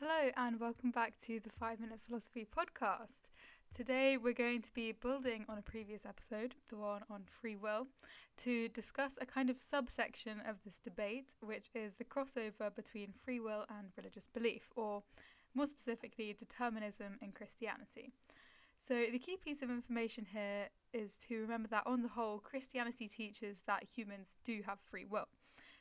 Hello, and welcome back to the Five Minute Philosophy podcast. Today, we're going to be building on a previous episode, the one on free will, to discuss a kind of subsection of this debate, which is the crossover between free will and religious belief, or more specifically, determinism in Christianity. So, the key piece of information here is to remember that on the whole, Christianity teaches that humans do have free will.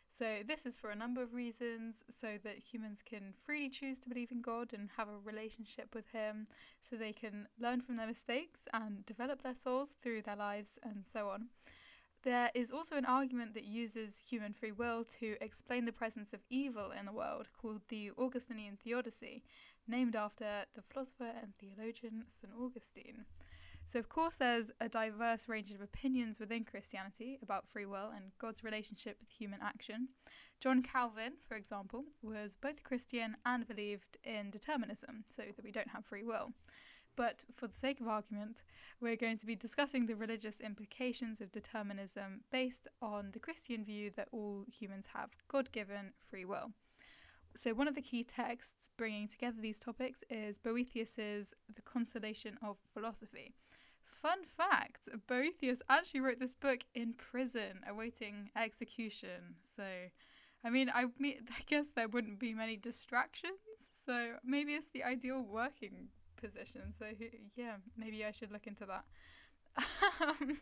So, this is for a number of reasons so that humans can freely choose to believe in God and have a relationship with Him, so they can learn from their mistakes and develop their souls through their lives, and so on. There is also an argument that uses human free will to explain the presence of evil in the world called the Augustinian Theodicy, named after the philosopher and theologian St. Augustine. So, of course, there's a diverse range of opinions within Christianity about free will and God's relationship with human action. John Calvin, for example, was both Christian and believed in determinism, so that we don't have free will. But for the sake of argument, we're going to be discussing the religious implications of determinism based on the Christian view that all humans have God given free will. So, one of the key texts bringing together these topics is Boethius's The Consolation of Philosophy. Fun fact Boethius actually wrote this book in prison, awaiting execution. So, I mean, I, mean, I guess there wouldn't be many distractions. So, maybe it's the ideal working position. So, yeah, maybe I should look into that.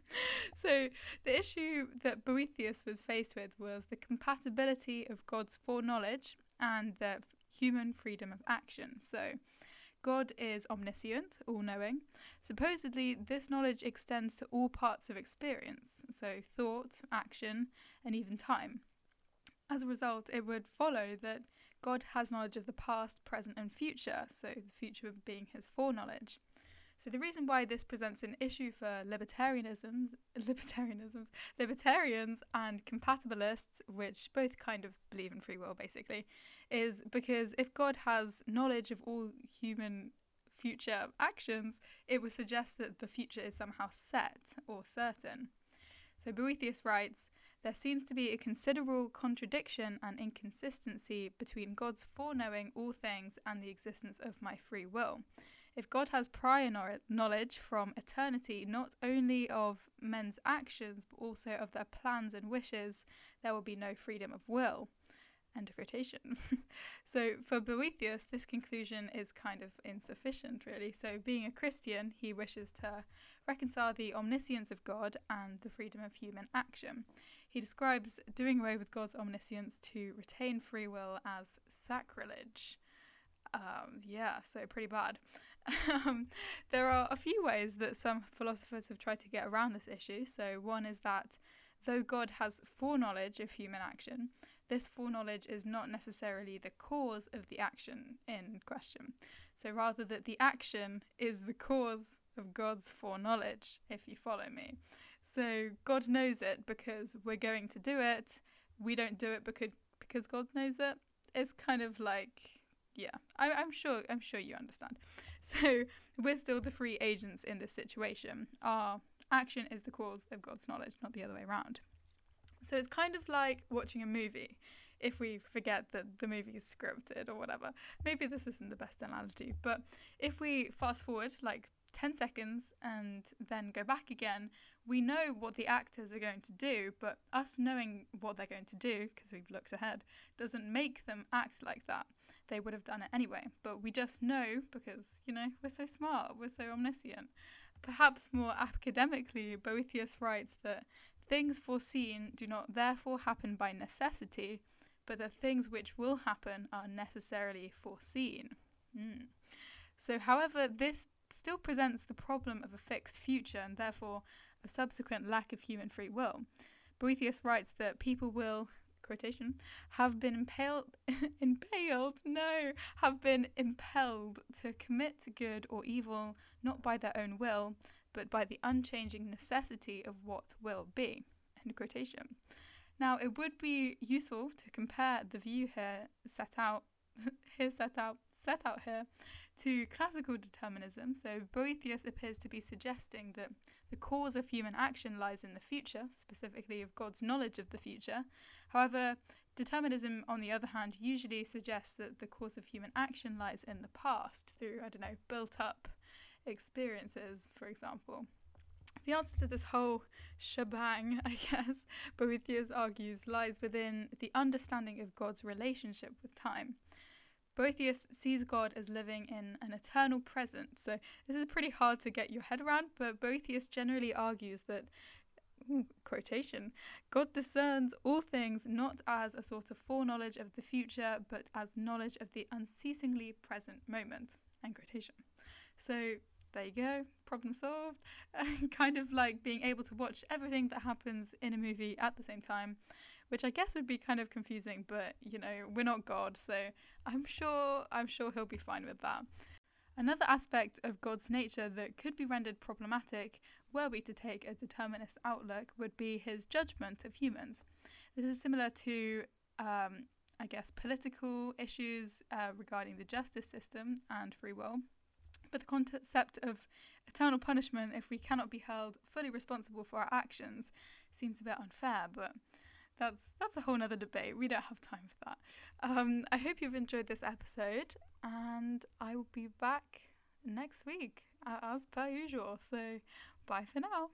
so, the issue that Boethius was faced with was the compatibility of God's foreknowledge and the human freedom of action. So, God is omniscient, all knowing. Supposedly, this knowledge extends to all parts of experience, so thought, action, and even time. As a result, it would follow that God has knowledge of the past, present, and future, so the future being his foreknowledge. So the reason why this presents an issue for libertarianisms, libertarianisms, libertarians and compatibilists, which both kind of believe in free will basically, is because if God has knowledge of all human future actions, it would suggest that the future is somehow set or certain. So Boethius writes, there seems to be a considerable contradiction and inconsistency between God's foreknowing all things and the existence of my free will. If God has prior knowledge from eternity, not only of men's actions, but also of their plans and wishes, there will be no freedom of will. End of quotation. so for Boethius, this conclusion is kind of insufficient, really. So, being a Christian, he wishes to reconcile the omniscience of God and the freedom of human action. He describes doing away with God's omniscience to retain free will as sacrilege. Um, yeah, so pretty bad. Um, there are a few ways that some philosophers have tried to get around this issue. So, one is that though God has foreknowledge of human action, this foreknowledge is not necessarily the cause of the action in question. So, rather, that the action is the cause of God's foreknowledge, if you follow me. So, God knows it because we're going to do it. We don't do it because, because God knows it. It's kind of like yeah, I, I'm sure. I'm sure you understand. So we're still the free agents in this situation. Our action is the cause of God's knowledge, not the other way around. So it's kind of like watching a movie. If we forget that the movie is scripted or whatever, maybe this isn't the best analogy, but if we fast forward like 10 seconds and then go back again, we know what the actors are going to do, but us knowing what they're going to do, because we've looked ahead, doesn't make them act like that. They would have done it anyway, but we just know because, you know, we're so smart, we're so omniscient. Perhaps more academically, Boethius writes that things foreseen do not therefore happen by necessity, but the things which will happen are necessarily foreseen. Mm. So, however, this still presents the problem of a fixed future and therefore a subsequent lack of human free will. Boethius writes that people will, quotation, have been impaled, impaled, no, have been impelled to commit good or evil not by their own will, but by the unchanging necessity of what will be, end quotation. Now, it would be useful to compare the view here set out here set out set out here to classical determinism. So Boethius appears to be suggesting that the cause of human action lies in the future, specifically of God's knowledge of the future. However, determinism, on the other hand, usually suggests that the cause of human action lies in the past through, I don't know, built up experiences, for example. The answer to this whole shebang, I guess, Boethius argues, lies within the understanding of God's relationship with time. Boethius sees God as living in an eternal present. So this is pretty hard to get your head around, but Boethius generally argues that quotation God discerns all things not as a sort of foreknowledge of the future, but as knowledge of the unceasingly present moment. End quotation. So there you go, problem solved. kind of like being able to watch everything that happens in a movie at the same time which I guess would be kind of confusing, but you know, we're not God, so I'm sure I'm sure he'll be fine with that. Another aspect of God's nature that could be rendered problematic were we to take a determinist outlook would be his judgment of humans. This is similar to, um, I guess, political issues uh, regarding the justice system and free will. But the concept of eternal punishment, if we cannot be held fully responsible for our actions, seems a bit unfair. But that's that's a whole nother debate. We don't have time for that. Um, I hope you've enjoyed this episode, and I will be back next week as per usual. So, bye for now.